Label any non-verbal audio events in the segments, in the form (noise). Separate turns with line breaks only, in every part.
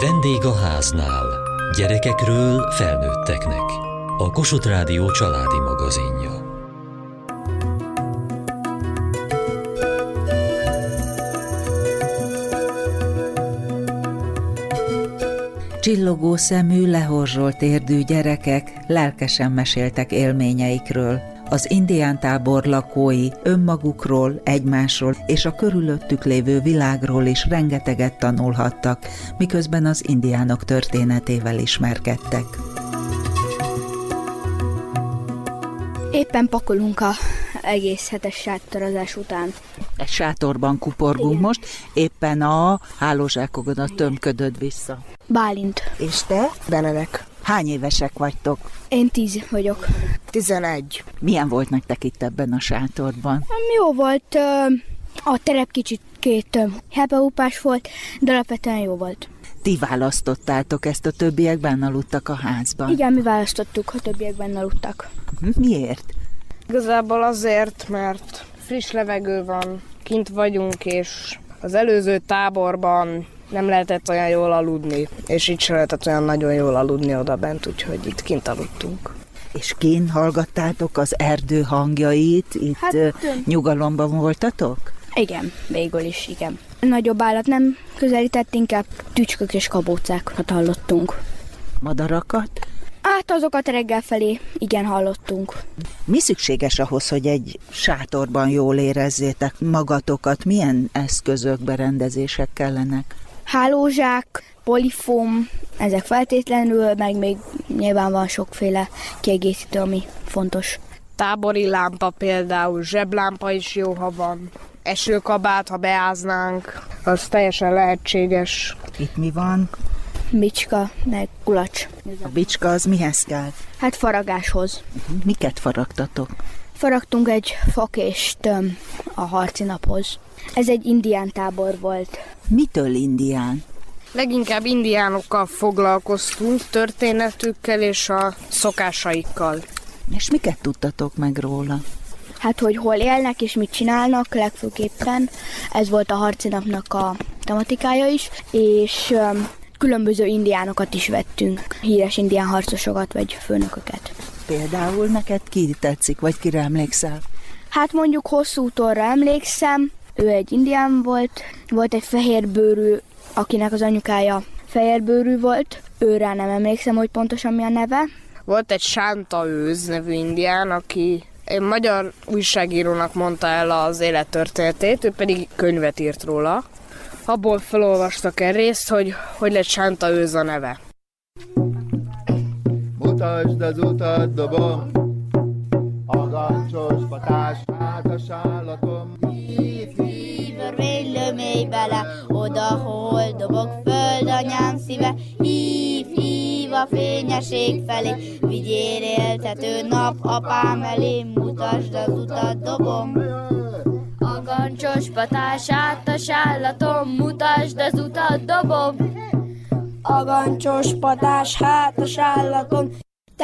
Vendég a háznál. Gyerekekről felnőtteknek. A Kossuth Rádió családi magazinja.
Csillogó szemű, lehorzsolt érdű gyerekek lelkesen meséltek élményeikről, az indián tábor lakói önmagukról, egymásról és a körülöttük lévő világról is rengeteget tanulhattak, miközben az indiánok történetével ismerkedtek.
Éppen pakolunk a egész hetes sátorozás után.
Egy sátorban kuporgunk Igen. most, éppen a hálózsákogodat tömködöd vissza.
Bálint.
És te?
Benedek.
Hány évesek vagytok?
Én tíz vagyok.
Tizenegy.
Milyen volt nektek itt ebben a sátorban?
Jó volt. A terep kicsit két hepeupás volt, de alapvetően jó volt.
Ti választottátok ezt, a többiek benne aludtak a házban?
Igen, mi választottuk, a többiek benne aludtak.
Miért?
Igazából azért, mert friss levegő van, kint vagyunk, és az előző táborban nem lehetett olyan jól aludni, és itt sem lehetett olyan nagyon jól aludni oda bent, úgyhogy itt kint aludtunk.
És kint hallgattátok az erdő hangjait? Itt hát, nyugalomban voltatok?
Igen, végül is, igen. Nagyobb állat nem közelített, inkább tücskök és kabócákat hallottunk.
Madarakat?
Hát azokat reggel felé igen hallottunk.
Mi szükséges ahhoz, hogy egy sátorban jól érezzétek magatokat? Milyen eszközök, berendezések kellenek?
Hálózsák, polifóm, ezek feltétlenül, meg még nyilván van sokféle kiegészítő, ami fontos.
Tábori lámpa például, zseblámpa is jó, ha van. Esőkabát, ha beáznánk, az teljesen lehetséges.
Itt mi van?
Bicska, meg kulacs.
A bicska az mihez kell?
Hát faragáshoz.
Uh-huh. Miket faragtatok?
Faragtunk egy fakést a harci naphoz. Ez egy indián tábor volt.
Mitől indián?
Leginkább indiánokkal foglalkoztunk, történetükkel és a szokásaikkal.
És miket tudtatok meg róla?
Hát, hogy hol élnek és mit csinálnak legfőképpen. Ez volt a harci napnak a tematikája is, és um, különböző indiánokat is vettünk, híres indián harcosokat vagy főnököket.
Például neked ki tetszik, vagy kire emlékszel?
Hát mondjuk hosszú torra emlékszem, ő egy indián volt, volt egy fehérbőrű, akinek az anyukája fehérbőrű volt, őre nem emlékszem, hogy pontosan mi a neve.
Volt egy Sánta Őz nevű indián, aki egy magyar újságírónak mondta el az élettörténetét, ő pedig könyvet írt róla. Abból felolvastak egy részt, hogy hogy lett Sánta Őz a neve. Mutasd az utat, dobom, a gancsos patás hátas állatom.
Hív, hív, örvénylő mély bele, oda, hol dobog föld anyám szíve. Hív, hív a fényeség felé, vigyél éltető nap apám elé, mutasd az utat, dobom. A gancsos patás átas állatom, mutasd az utat, dobom.
A gancsos patás hátas állatom,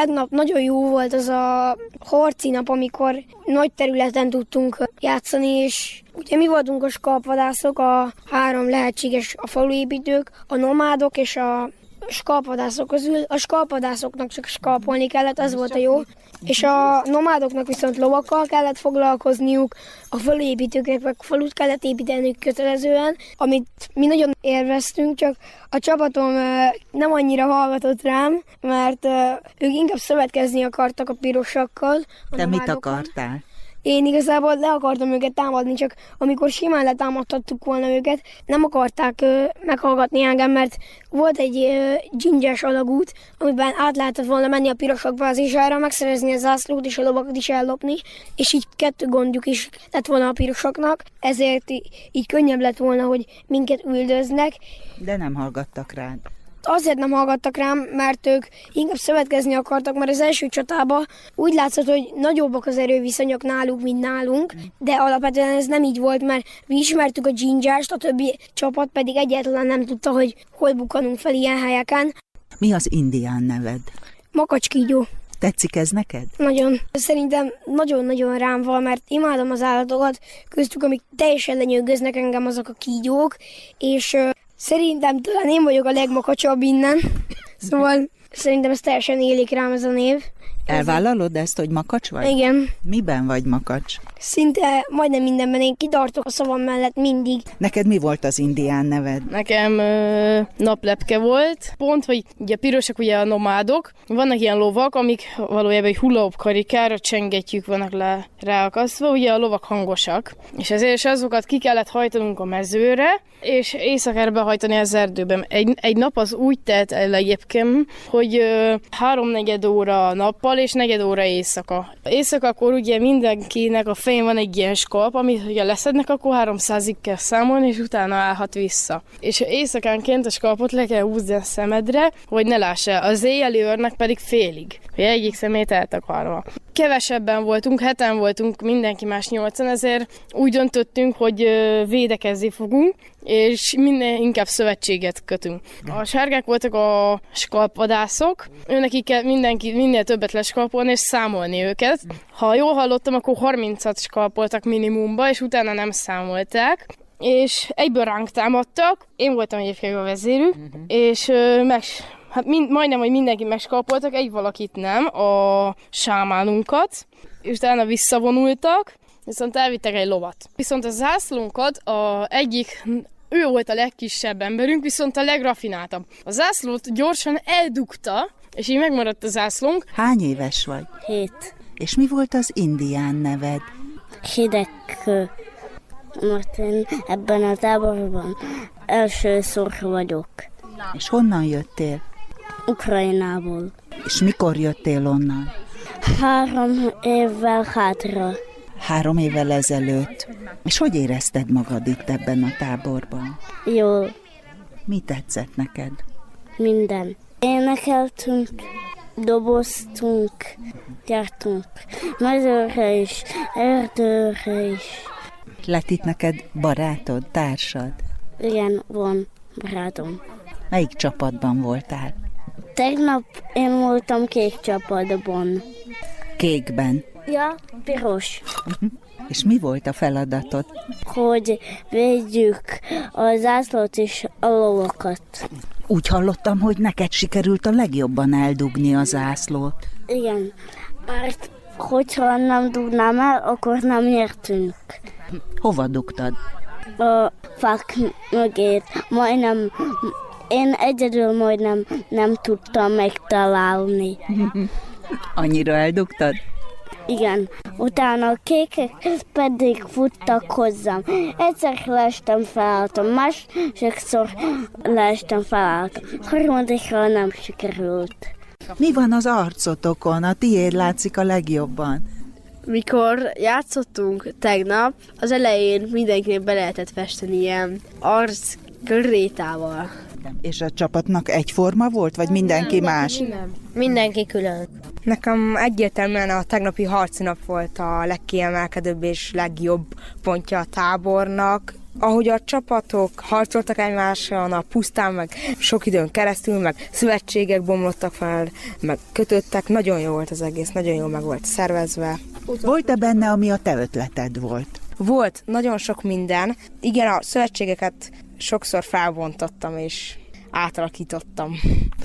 Tegnap nagyon jó volt az a harci nap, amikor nagy területen tudtunk játszani, és ugye mi voltunk a skalpvadászok, a három lehetséges a faluépítők, a nomádok és a skalpadászok közül. A skalpadászoknak csak skalpolni kellett, ez volt a jó. És a nomádoknak viszont lovakkal kellett foglalkozniuk, a faluépítőknek meg falut kellett építeniük kötelezően, amit mi nagyon érveztünk, csak a csapatom nem annyira hallgatott rám, mert ők inkább szövetkezni akartak a pirosakkal. A
Te mit akartál?
Én igazából le akartam őket támadni, csak amikor simán letámadtattuk volna őket, nem akarták ö, meghallgatni engem, mert volt egy ö, alagút, amiben át lehetett volna menni a pirosok bázésára, megszerezni a zászlót és a lovakat is ellopni, és így kettő gondjuk is lett volna a pirosoknak, ezért így könnyebb lett volna, hogy minket üldöznek.
De nem hallgattak rád.
Azért nem hallgattak rám, mert ők inkább szövetkezni akartak, mert az első csatában úgy látszott, hogy nagyobbak az erőviszonyok náluk, mint nálunk, de alapvetően ez nem így volt, mert mi ismertük a dzsindzsást, a többi csapat pedig egyáltalán nem tudta, hogy hol bukanunk fel ilyen helyeken.
Mi az indián neved?
Makacskígyó.
Tetszik ez neked?
Nagyon. Szerintem nagyon-nagyon rám van, mert imádom az állatokat, köztük, amik teljesen lenyűgöznek engem azok a kígyók, és Szerintem talán én vagyok a legmakacsabb innen. Szóval szerintem ez teljesen élik rám ez a név.
Elvállalod ezt, hogy makacs vagy?
Igen.
Miben vagy makacs?
Szinte majdnem mindenben én kitartok a szavam mellett mindig.
Neked mi volt az indián neved?
Nekem ö, naplepke volt. Pont, hogy ugye pirosak ugye a nomádok. Vannak ilyen lovak, amik valójában egy hula karikára csengetjük vannak le ráakasztva. Ugye a lovak hangosak. És ezért is azokat ki kellett hajtanunk a mezőre, és éjszakára behajtani az erdőben. Egy, egy nap az úgy telt el egyébként, hogy ö, háromnegyed óra nappal és negyed óra éjszaka. Éjszakakor ugye mindenkinek a fején van egy ilyen skalp, amit ha leszednek, akkor 300-ig kell számolni, és utána állhat vissza. És éjszakánként a skalpot le kell húzni a szemedre, hogy ne lássa. Az éjjeli őrnek pedig félig, egyik szemét eltakarva. Kevesebben voltunk, heten voltunk, mindenki más nyolcan, ezért úgy döntöttünk, hogy védekezni fogunk, és minden inkább szövetséget kötünk. A sárgák voltak a skalpvadászok, őnek kell mindenki minél többet leskalpolni és számolni őket. Ha jól hallottam, akkor 30-at skalpoltak minimumba, és utána nem számolták és egyből ránk támadtak, én voltam egyébként a vezérük, uh-huh. és ö, meg, hát mind, majdnem, hogy mindenki megskalpoltak, egy valakit nem, a sámánunkat, és utána visszavonultak, viszont elvittek egy lovat. Viszont a zászlónkat a egyik ő volt a legkisebb emberünk, viszont a legrafináltabb. A zászlót gyorsan eldugta, és így megmaradt a zászlónk.
Hány éves vagy?
Hét.
És mi volt az indián neved?
Hideg Most én ebben a táborban elsőszor vagyok.
És honnan jöttél?
Ukrajnából.
És mikor jöttél onnan?
Három évvel hátra.
Három évvel ezelőtt. És hogy érezted magad itt ebben a táborban?
Jó.
Mi tetszett neked?
Minden. Énekeltünk, doboztunk, jártunk mezőre is, erdőre is.
Lett itt neked barátod, társad?
Igen, van barátom.
Melyik csapatban voltál?
Tegnap én voltam kék csapatban.
Kékben?
Ja, piros.
És mi volt a feladatod?
Hogy védjük a zászlót és a lovakat.
Úgy hallottam, hogy neked sikerült a legjobban eldugni a zászlót.
Igen, mert hogyha nem dugnám el, akkor nem nyertünk.
Hova dugtad?
A fák mögé, majdnem, én egyedül majdnem nem tudtam megtalálni. (laughs)
Annyira eldugtad?
Igen, utána a kékek pedig futtak hozzám. Egyszer leestem felálltam, másodszor leestem felálltam. Harmadikra nem sikerült.
Mi van az arcotokon? A tiéd látszik a legjobban.
Mikor játszottunk tegnap, az elején mindenkinek be lehetett festeni ilyen arc krétával.
És a csapatnak egyforma volt, vagy mindenki más?
Nem. Mindenki külön.
Nekem egyértelműen a tegnapi harci nap volt a legkiemelkedőbb és legjobb pontja a tábornak. Ahogy a csapatok harcoltak egymással a pusztán, meg sok időn keresztül, meg szövetségek bomlottak fel, meg kötöttek, nagyon jó volt az egész, nagyon jól meg volt szervezve.
Volt-e benne, ami a te ötleted volt?
Volt, nagyon sok minden. Igen, a szövetségeket sokszor felbontottam, és átalakítottam.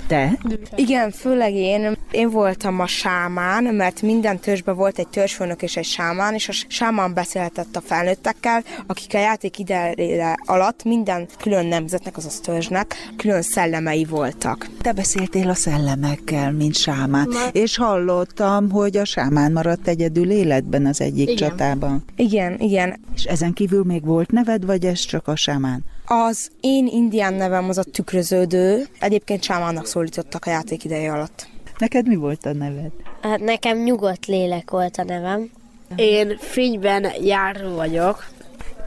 Te?
Igen, főleg én. Én voltam a sámán, mert minden törzsben volt egy törzsfőnök és egy sámán, és a sámán beszélhetett a felnőttekkel, akik a játék ideje alatt minden külön nemzetnek, azaz törzsnek, külön szellemei voltak.
Te beszéltél a szellemekkel, mint sámán, Ma... és hallottam, hogy a sámán maradt egyedül életben az egyik igen. csatában.
Igen, igen.
És ezen kívül még volt neved, vagy ez csak a sámán?
Az én indián nevem az a tükröződő. Egyébként sámának szólítottak a játék ideje alatt.
Neked mi volt a neved?
Hát nekem nyugodt lélek volt a nevem. Én fényben járó vagyok.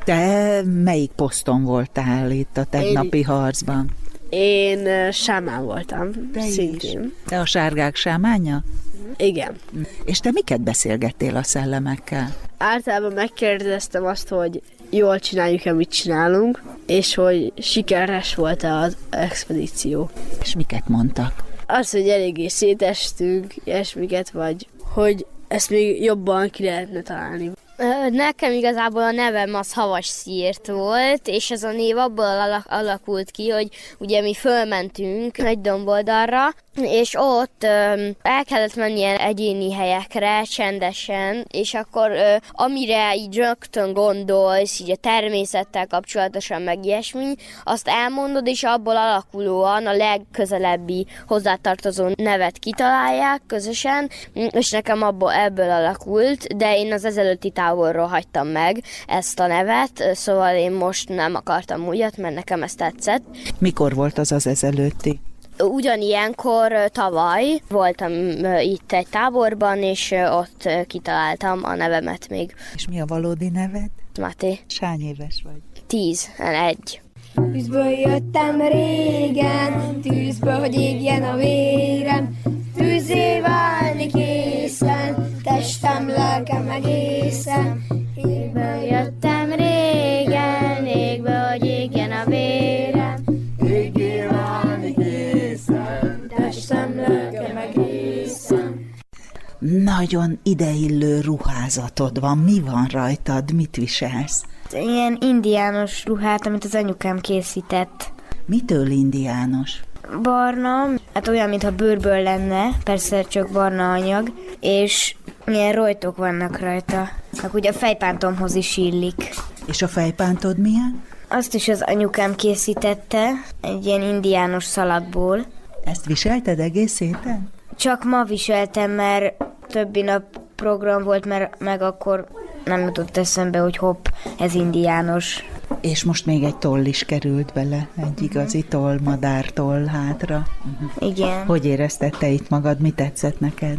Te melyik poszton voltál itt a tegnapi én, harcban?
Én sámán voltam,
te
szintén. Is.
Te a sárgák sámánja?
Igen.
És te miket beszélgettél a szellemekkel?
Általában megkérdeztem azt, hogy jól csináljuk amit csinálunk, és hogy sikeres volt-e az expedíció.
És miket mondtak?
Az, hogy eléggé szétestünk, ilyesmiket, vagy hogy ezt még jobban ki lehetne találni.
Nekem igazából a nevem az Havas Szírt volt, és ez a név abból alakult ki, hogy ugye mi fölmentünk egy domboldalra, és ott ö, el kellett menni ilyen egyéni helyekre, csendesen, és akkor ö, amire így rögtön gondolsz, így a természettel kapcsolatosan meg ilyesmi, azt elmondod, és abból alakulóan a legközelebbi hozzátartozó nevet kitalálják közösen, és nekem abból ebből alakult, de én az ezelőtti távolról hagytam meg ezt a nevet, szóval én most nem akartam újat, mert nekem ez tetszett.
Mikor volt az az ezelőtti?
Ugyanilyenkor tavaly voltam itt egy táborban, és ott kitaláltam a nevemet még.
És mi a valódi neved?
Máté.
Sány éves vagy?
Tíz, egy.
Tűzből jöttem régen, tűzből, hogy égjen a vérem, tűzé válni készen, testem, lelkem egészen. Égből jöttem
Nagyon ideillő ruházatod van. Mi van rajtad? Mit viselsz?
Ilyen indiános ruhát, amit az anyukám készített.
Mitől indiános?
Barna, hát olyan, mintha bőrből lenne, persze csak barna anyag, és milyen rojtok vannak rajta. Akkor ugye a fejpántomhoz is illik.
És a fejpántod milyen?
Azt is az anyukám készítette, egy ilyen indiános szalagból.
Ezt viselted egész héten?
Csak ma viseltem, mert többi nap program volt, mert meg akkor nem jutott eszembe, hogy hopp, ez indiános.
És most még egy toll is került bele, egy igazi toll, madártoll hátra.
Uh-huh. Igen.
Hogy érezted te itt magad, mi tetszett neked?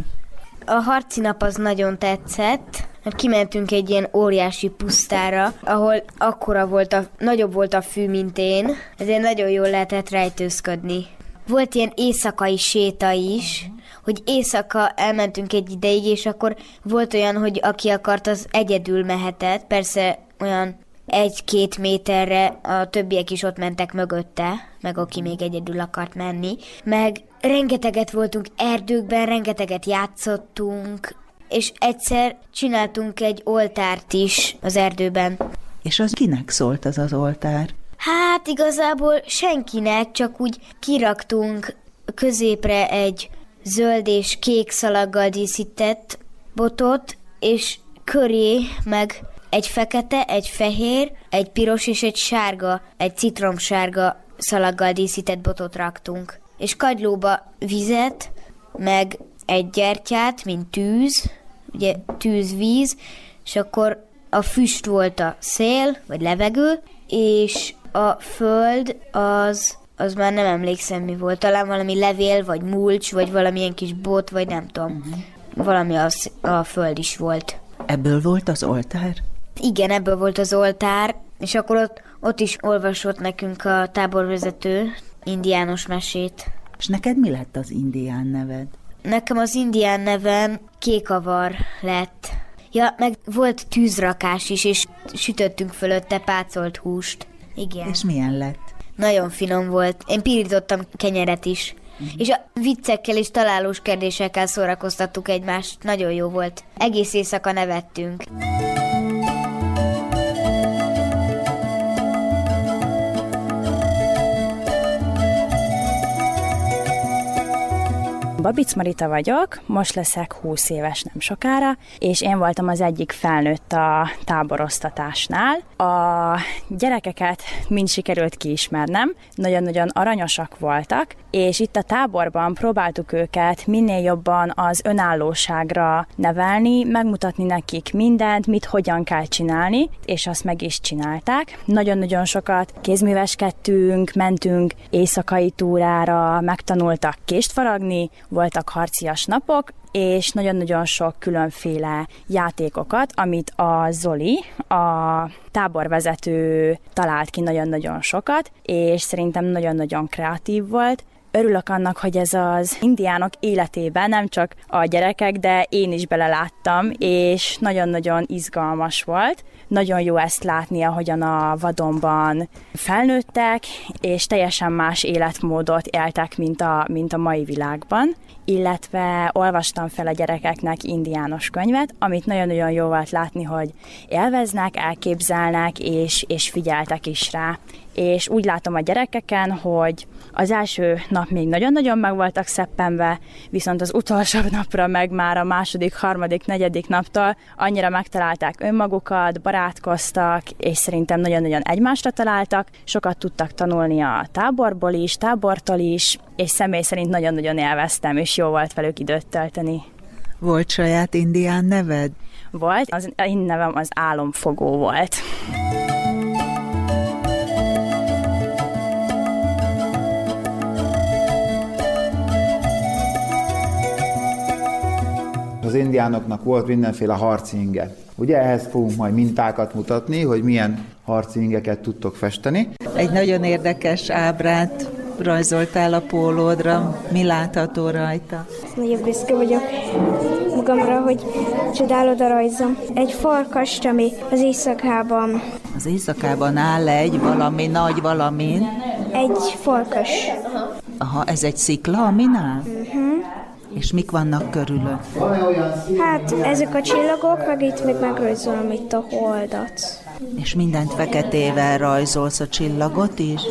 A harci nap az nagyon tetszett, mert kimentünk egy ilyen óriási pusztára, ahol akkora volt a, nagyobb volt a fű, mint én, ezért nagyon jól lehetett rejtőzködni. Volt ilyen éjszakai séta is, hogy éjszaka elmentünk egy ideig, és akkor volt olyan, hogy aki akart, az egyedül mehetett, persze olyan egy-két méterre, a többiek is ott mentek mögötte, meg aki még egyedül akart menni, meg rengeteget voltunk erdőkben, rengeteget játszottunk, és egyszer csináltunk egy oltárt is az erdőben.
És az kinek szólt az az oltár?
Hát igazából senkinek, csak úgy kiraktunk középre egy zöld és kék szalaggal díszített botot, és köré meg egy fekete, egy fehér, egy piros és egy sárga, egy citromsárga szalaggal díszített botot raktunk. És kagylóba vizet, meg egy gyertyát, mint tűz, ugye tűzvíz, és akkor a füst volt a szél, vagy levegő, és a föld az az már nem emlékszem mi volt, talán valami levél, vagy mulcs, vagy valamilyen kis bot, vagy nem tudom. Uh-huh. Valami az, a föld is volt.
Ebből volt az oltár?
Igen, ebből volt az oltár, és akkor ott, ott is olvasott nekünk a táborvezető indiános mesét.
És neked mi lett az indián neved?
Nekem az indián nevem kékavar lett. Ja, meg volt tűzrakás is, és sütöttünk fölötte pácolt húst. Igen.
És milyen lett?
Nagyon finom volt. Én pirítottam kenyeret is. Uh-huh. És a viccekkel és találós kérdésekkel szórakoztattuk egymást. Nagyon jó volt. Egész éjszaka nevettünk.
Babic Marita vagyok, most leszek 20 éves nem sokára, és én voltam az egyik felnőtt a táborosztatásnál. A gyerekeket mind sikerült kiismernem, nagyon-nagyon aranyosak voltak, és itt a táborban próbáltuk őket minél jobban az önállóságra nevelni, megmutatni nekik mindent, mit hogyan kell csinálni, és azt meg is csinálták. Nagyon-nagyon sokat kézműveskedtünk, mentünk éjszakai túrára, megtanultak kést faragni, voltak harcias napok, és nagyon-nagyon sok különféle játékokat, amit a Zoli, a táborvezető talált ki nagyon-nagyon sokat, és szerintem nagyon-nagyon kreatív volt. Örülök annak, hogy ez az indiánok életében nem csak a gyerekek, de én is beleláttam, és nagyon-nagyon izgalmas volt. Nagyon jó ezt látni, ahogyan a vadonban felnőttek, és teljesen más életmódot éltek, mint a, mint a mai világban illetve olvastam fel a gyerekeknek indiános könyvet, amit nagyon-nagyon jó volt látni, hogy élveznek, elképzelnek, és, és figyeltek is rá. És úgy látom a gyerekeken, hogy az első nap még nagyon-nagyon meg voltak szeppenve, viszont az utolsó (laughs) napra meg már a második, harmadik, negyedik naptól annyira megtalálták önmagukat, barátkoztak, és szerintem nagyon-nagyon egymásra találtak, sokat tudtak tanulni a táborból is, tábortól is, és személy szerint nagyon-nagyon élveztem, és jó volt velük időt tölteni.
Volt saját indián neved?
Volt, az én nevem az álomfogó volt.
Indiánoknak volt mindenféle harci inge. Ugye ehhez fogunk majd mintákat mutatni, hogy milyen harci ingeket tudtok festeni.
Egy nagyon érdekes ábrát rajzoltál a pólódra. Mi látható rajta?
Nagyon büszke vagyok magamra, hogy csodálod a rajzom. Egy farkast, ami az éjszakában.
Az éjszakában áll egy valami nagy valamin.
Egy farkas.
Aha, ez egy szikla, amin áll? És mik vannak körülön?
Hát ezek a csillagok, meg itt még megrajzolom itt a holdat.
És mindent feketével rajzolsz a csillagot is?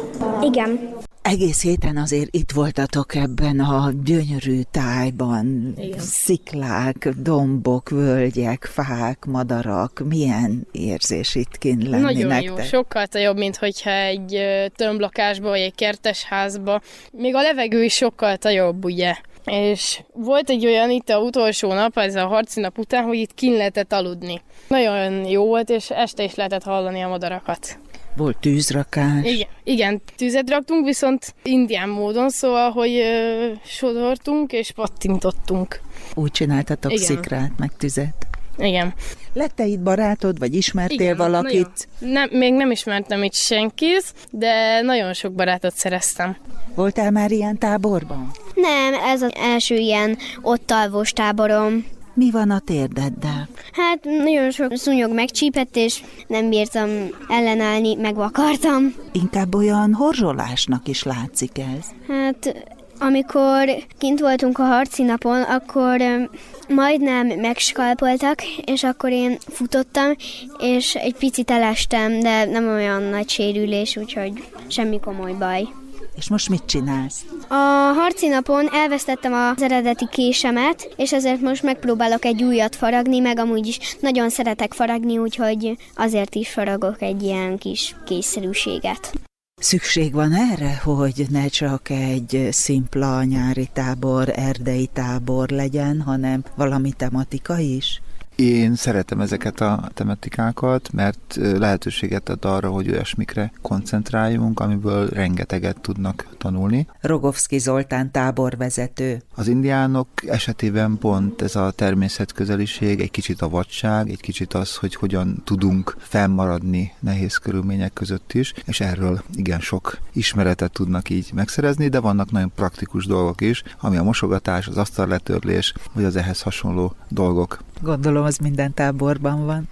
Igen.
Egész héten azért itt voltatok ebben a gyönyörű tájban. Igen. Sziklák, dombok, völgyek, fák, madarak. Milyen érzés itt kint lenni
Nagyon
nektek?
jó, sokkal jobb, mint hogyha egy tömblakásba vagy egy kertesházba. Még a levegő is sokkal jobb, ugye? És volt egy olyan itt a utolsó nap, ez a harci nap után, hogy itt kin lehetett aludni. Nagyon jó volt, és este is lehetett hallani a madarakat.
Volt tűzrakás.
Igen, igen, tüzet raktunk, viszont indián módon, szóval, hogy ö, sodortunk és pattintottunk.
Úgy csináltatok
Igen.
szikrát, meg tüzet.
Igen.
Lett-e itt barátod, vagy ismertél
Igen,
valakit?
Nem, még nem ismertem itt senkit, de nagyon sok barátot szereztem.
Voltál már ilyen táborban?
Nem, ez az első ilyen ott alvós táborom.
Mi van a térdeddel?
Hát nagyon sok szúnyog megcsípett, és nem bírtam ellenállni, megvakartam.
Inkább olyan horzsolásnak is látszik ez.
Hát amikor kint voltunk a harci napon, akkor majdnem megskalpoltak, és akkor én futottam, és egy picit elestem, de nem olyan nagy sérülés, úgyhogy semmi komoly baj.
És most mit csinálsz?
A harci napon elvesztettem az eredeti késemet, és ezért most megpróbálok egy újat faragni, meg amúgy is nagyon szeretek faragni, úgyhogy azért is faragok egy ilyen kis készszerűséget.
Szükség van erre, hogy ne csak egy szimpla nyári tábor, erdei tábor legyen, hanem valami tematika is?
Én szeretem ezeket a tematikákat, mert lehetőséget ad arra, hogy olyasmikre koncentráljunk, amiből rengeteget tudnak tanulni.
Rogovszki Zoltán táborvezető.
Az indiánok esetében pont ez a természetközeliség, egy kicsit a vadság, egy kicsit az, hogy hogyan tudunk fennmaradni nehéz körülmények között is, és erről igen sok ismeretet tudnak így megszerezni, de vannak nagyon praktikus dolgok is, ami a mosogatás, az asztalletörlés, vagy az ehhez hasonló dolgok.
Gondolom, az minden táborban van.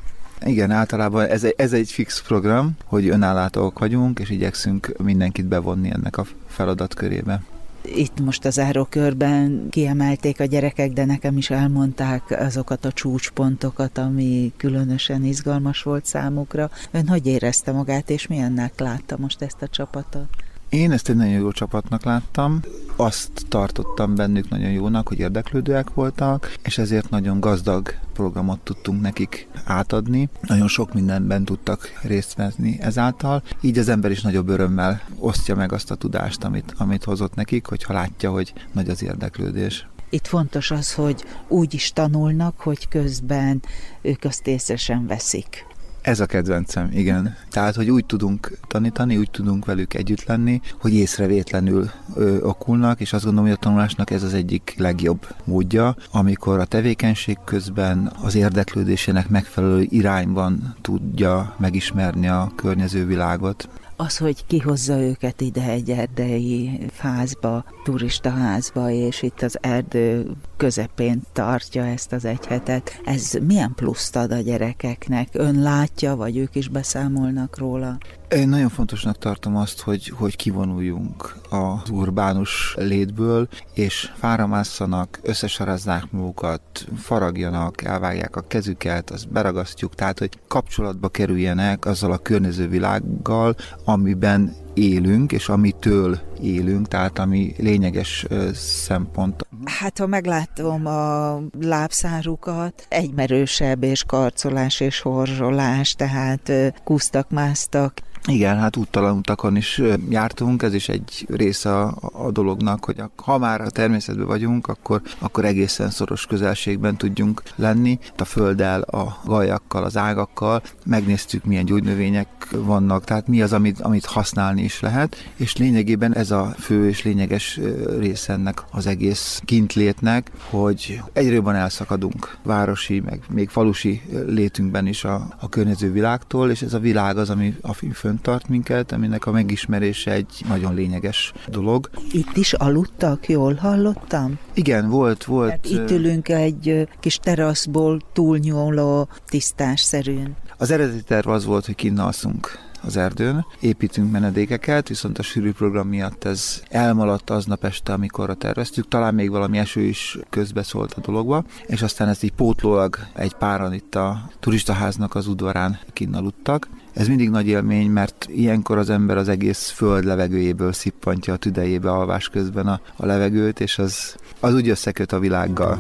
Igen, általában ez egy, ez egy fix program, hogy önállátóak vagyunk, és igyekszünk mindenkit bevonni ennek a feladatkörébe.
Itt most az árókörben kiemelték a gyerekek, de nekem is elmondták azokat a csúcspontokat, ami különösen izgalmas volt számukra. Ön hogy érezte magát, és milyennek látta most ezt a csapatot?
Én ezt egy nagyon jó csapatnak láttam. Azt tartottam bennük nagyon jónak, hogy érdeklődőek voltak, és ezért nagyon gazdag programot tudtunk nekik átadni. Nagyon sok mindenben tudtak részt venni ezáltal. Így az ember is nagyobb örömmel osztja meg azt a tudást, amit, amit hozott nekik, hogyha látja, hogy nagy az érdeklődés.
Itt fontos az, hogy úgy is tanulnak, hogy közben ők azt észre sem veszik.
Ez a kedvencem, igen. Tehát, hogy úgy tudunk tanítani, úgy tudunk velük együtt lenni, hogy észrevétlenül ö, okulnak, és azt gondolom, hogy a tanulásnak ez az egyik legjobb módja, amikor a tevékenység közben az érdeklődésének megfelelő irányban tudja megismerni a környező világot.
Az, hogy kihozza őket ide egy erdei házba, turista házba, és itt az erdő közepén tartja ezt az egy hetet, ez milyen pluszt ad a gyerekeknek? Ön látja, vagy ők is beszámolnak róla?
Én nagyon fontosnak tartom azt, hogy, hogy kivonuljunk az urbánus létből, és fáramásszanak, összesarazzák magukat, faragjanak, elvágják a kezüket, azt beragasztjuk, tehát hogy kapcsolatba kerüljenek azzal a környező világgal, amiben élünk, és amitől élünk, tehát ami lényeges szempont.
Hát, ha meglátom a lábszárukat, egymerősebb és karcolás és horzsolás, tehát kúztak, másztak,
igen, hát úttalan utakon is jártunk, ez is egy része a, a dolognak, hogy ha már a természetben vagyunk, akkor, akkor egészen szoros közelségben tudjunk lenni. A földdel, a gajakkal, az ágakkal, megnéztük, milyen gyógynövények vannak, tehát mi az, amit, amit használni is lehet, és lényegében ez a fő és lényeges része ennek az egész kintlétnek, hogy egyre jobban elszakadunk városi, meg még falusi létünkben is a, a környező világtól, és ez a világ az, ami a fönn tart minket, aminek a megismerése egy nagyon lényeges dolog.
Itt is aludtak, jól hallottam?
Igen, volt, volt.
Hát itt ülünk egy kis teraszból túlnyúló tisztásszerűn.
Az eredeti terv az volt, hogy kinn alszunk az erdőn, építünk menedékeket, viszont a sűrű program miatt ez elmaladt aznap este, a terveztük, talán még valami eső is közbeszólt a dologba, és aztán ezt így pótlólag egy páran itt a turistaháznak az udvarán kinnaludtak. Ez mindig nagy élmény, mert ilyenkor az ember az egész föld levegőjéből szippantja a tüdejébe alvás közben a, a levegőt, és az, az úgy összeköt a világgal.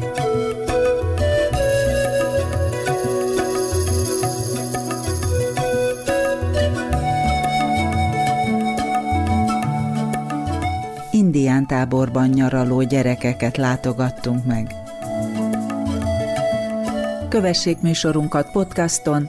indián táborban nyaraló gyerekeket látogattunk meg. Kövessék műsorunkat podcaston,